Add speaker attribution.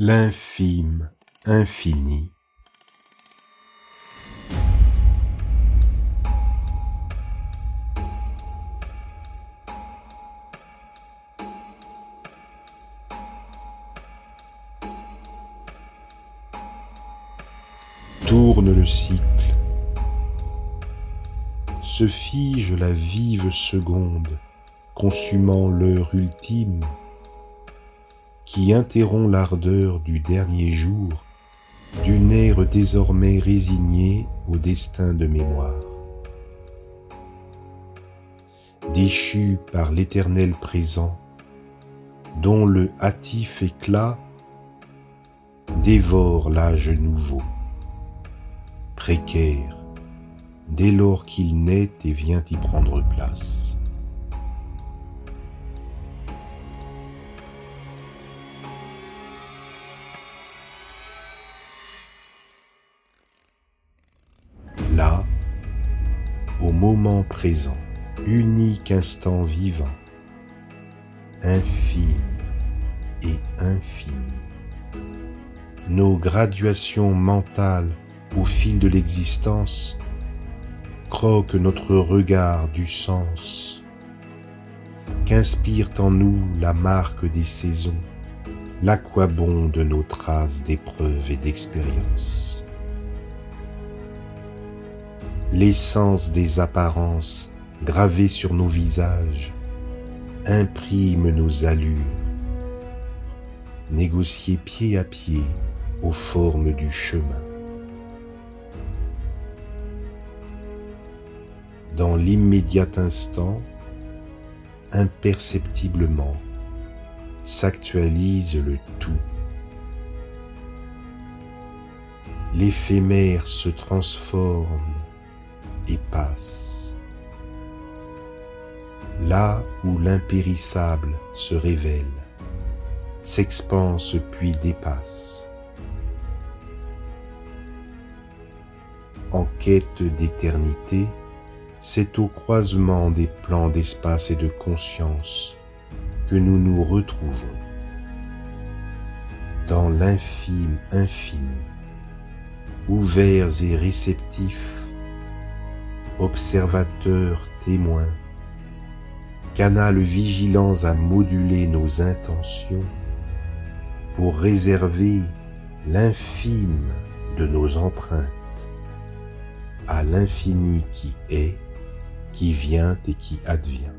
Speaker 1: l'infime infini. Tourne le cycle, se fige la vive seconde, consumant l'heure ultime qui interrompt l'ardeur du dernier jour d'une ère désormais résignée au destin de mémoire. Déchu par l'éternel présent, dont le hâtif éclat dévore l'âge nouveau, précaire, dès lors qu'il naît et vient y prendre place. Au moment présent, unique instant vivant, infime et infini. Nos graduations mentales au fil de l'existence croquent notre regard du sens, qu'inspire en nous la marque des saisons, l'aquabon de nos traces d'épreuves et d'expériences l'essence des apparences gravées sur nos visages imprime nos allures, négociées pied à pied aux formes du chemin. Dans l'immédiat instant, imperceptiblement, s'actualise le tout. L'éphémère se transforme passe. Là où l'impérissable se révèle, s'expanse puis dépasse. En quête d'éternité, c'est au croisement des plans d'espace et de conscience que nous nous retrouvons dans l'infime infini, ouverts et réceptifs observateurs témoins, canal vigilants à moduler nos intentions pour réserver l'infime de nos empreintes à l'infini qui est, qui vient et qui advient.